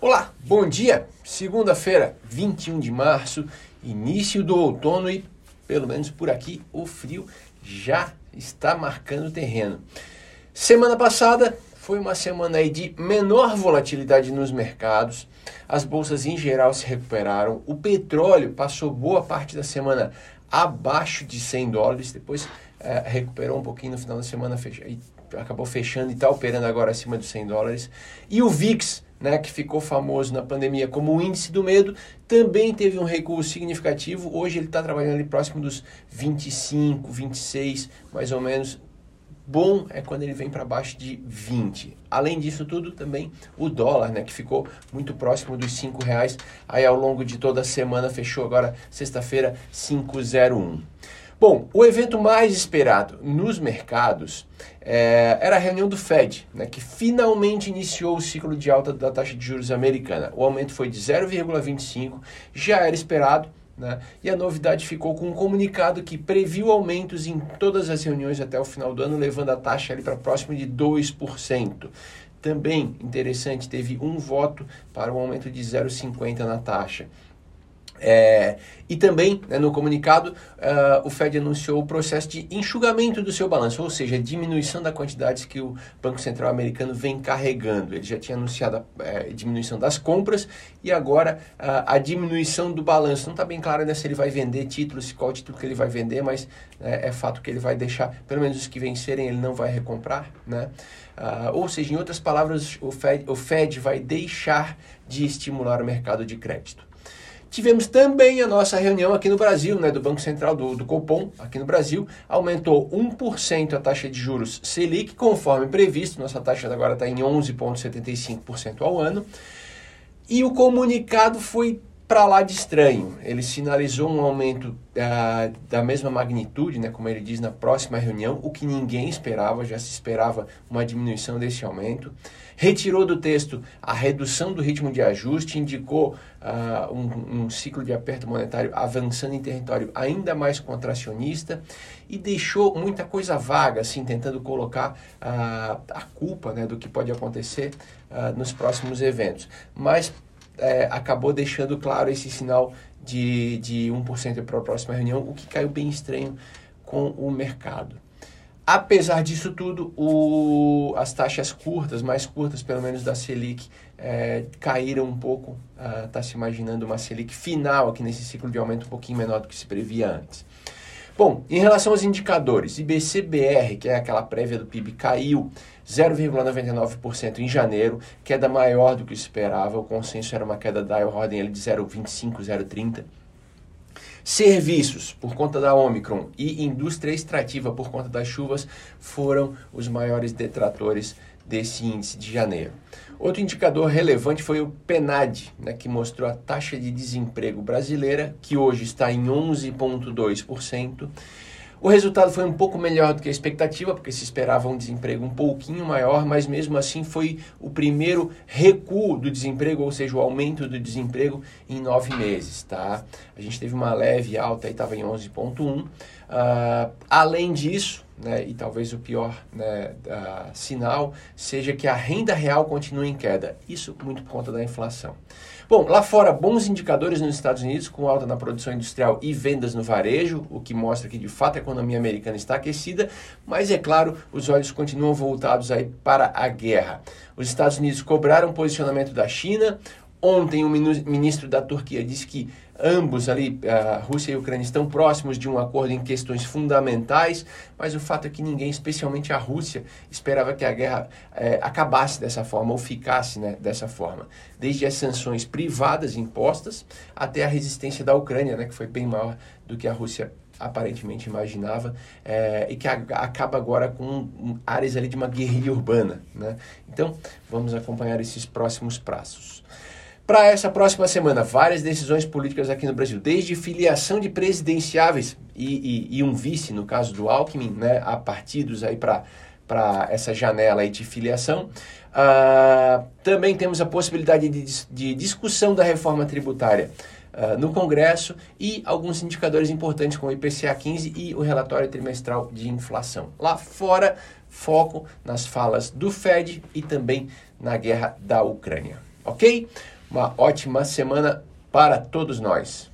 Olá, bom dia! Segunda-feira, 21 de março, início do outono e, pelo menos por aqui, o frio já está marcando terreno. Semana passada foi uma semana aí de menor volatilidade nos mercados. As bolsas em geral se recuperaram. O petróleo passou boa parte da semana abaixo de 100 dólares, depois é, recuperou um pouquinho no final da semana, fecha, acabou fechando e está operando agora acima dos 100 dólares. E o VIX, né, que ficou famoso na pandemia como o índice do medo, também teve um recuo significativo. Hoje ele está trabalhando ali próximo dos 25, 26, mais ou menos, bom é quando ele vem para baixo de 20. Além disso tudo, também o dólar, né, que ficou muito próximo dos 5 reais, aí ao longo de toda a semana fechou agora sexta-feira 501. Bom, o evento mais esperado nos mercados é, era a reunião do Fed, né, que finalmente iniciou o ciclo de alta da taxa de juros americana. O aumento foi de 0,25, já era esperado, né? E a novidade ficou com um comunicado que previu aumentos em todas as reuniões até o final do ano, levando a taxa para próximo de 2%. Também interessante, teve um voto para o aumento de 0,50 na taxa. É, e também, né, no comunicado, uh, o Fed anunciou o processo de enxugamento do seu balanço, ou seja, diminuição da quantidade que o Banco Central americano vem carregando. Ele já tinha anunciado a é, diminuição das compras e agora uh, a diminuição do balanço. Não está bem claro né, se ele vai vender títulos, qual título que ele vai vender, mas né, é fato que ele vai deixar, pelo menos os que vencerem, ele não vai recomprar. Né? Uh, ou seja, em outras palavras, o Fed, o Fed vai deixar de estimular o mercado de crédito. Tivemos também a nossa reunião aqui no Brasil, né, do Banco Central do, do Copom, aqui no Brasil, aumentou 1% a taxa de juros Selic, conforme previsto, nossa taxa agora está em 11,75% ao ano. E o comunicado foi para lá de estranho. Ele sinalizou um aumento uh, da mesma magnitude, né, como ele diz, na próxima reunião, o que ninguém esperava, já se esperava uma diminuição desse aumento. Retirou do texto a redução do ritmo de ajuste, indicou uh, um, um ciclo de aperto monetário avançando em território ainda mais contracionista e deixou muita coisa vaga, assim, tentando colocar uh, a culpa né, do que pode acontecer nos próximos eventos. Mas é, acabou deixando claro esse sinal de, de 1% para a próxima reunião, o que caiu bem estranho com o mercado. Apesar disso tudo, o, as taxas curtas, mais curtas pelo menos da Selic, é, caíram um pouco. Está uh, se imaginando uma Selic final aqui nesse ciclo de aumento um pouquinho menor do que se previa antes. Bom, em relação aos indicadores, IBCBR, que é aquela prévia do PIB, caiu 0,99% em janeiro, queda maior do que esperava. O consenso era uma queda da ordem de 0,25, 0,30. Serviços, por conta da Omicron, e indústria extrativa, por conta das chuvas, foram os maiores detratores desse índice de janeiro. Outro indicador relevante foi o PNAD, né, que mostrou a taxa de desemprego brasileira, que hoje está em 11,2%. O resultado foi um pouco melhor do que a expectativa, porque se esperava um desemprego um pouquinho maior, mas mesmo assim foi o primeiro recuo do desemprego, ou seja, o aumento do desemprego em nove meses. Tá? A gente teve uma leve alta e estava em 11,1%. Uh, além disso, né, e talvez o pior né, uh, sinal seja que a renda real continua em queda. Isso muito por conta da inflação. Bom, lá fora, bons indicadores nos Estados Unidos, com alta na produção industrial e vendas no varejo, o que mostra que de fato a economia americana está aquecida, mas é claro, os olhos continuam voltados aí para a guerra. Os Estados Unidos cobraram posicionamento da China, Ontem o ministro da Turquia disse que ambos ali, a Rússia e a Ucrânia, estão próximos de um acordo em questões fundamentais, mas o fato é que ninguém, especialmente a Rússia, esperava que a guerra é, acabasse dessa forma ou ficasse né, dessa forma. Desde as sanções privadas impostas até a resistência da Ucrânia, né, que foi bem maior do que a Rússia aparentemente imaginava é, e que a, acaba agora com áreas ali de uma guerrilha urbana. Né? Então, vamos acompanhar esses próximos passos. Para essa próxima semana, várias decisões políticas aqui no Brasil, desde filiação de presidenciáveis e, e, e um vice, no caso do Alckmin, né, a partidos aí para essa janela aí de filiação. Uh, também temos a possibilidade de, de discussão da reforma tributária uh, no Congresso e alguns indicadores importantes como o IPCA 15 e o relatório trimestral de inflação. Lá fora, foco nas falas do Fed e também na guerra da Ucrânia. ok? Uma ótima semana para todos nós.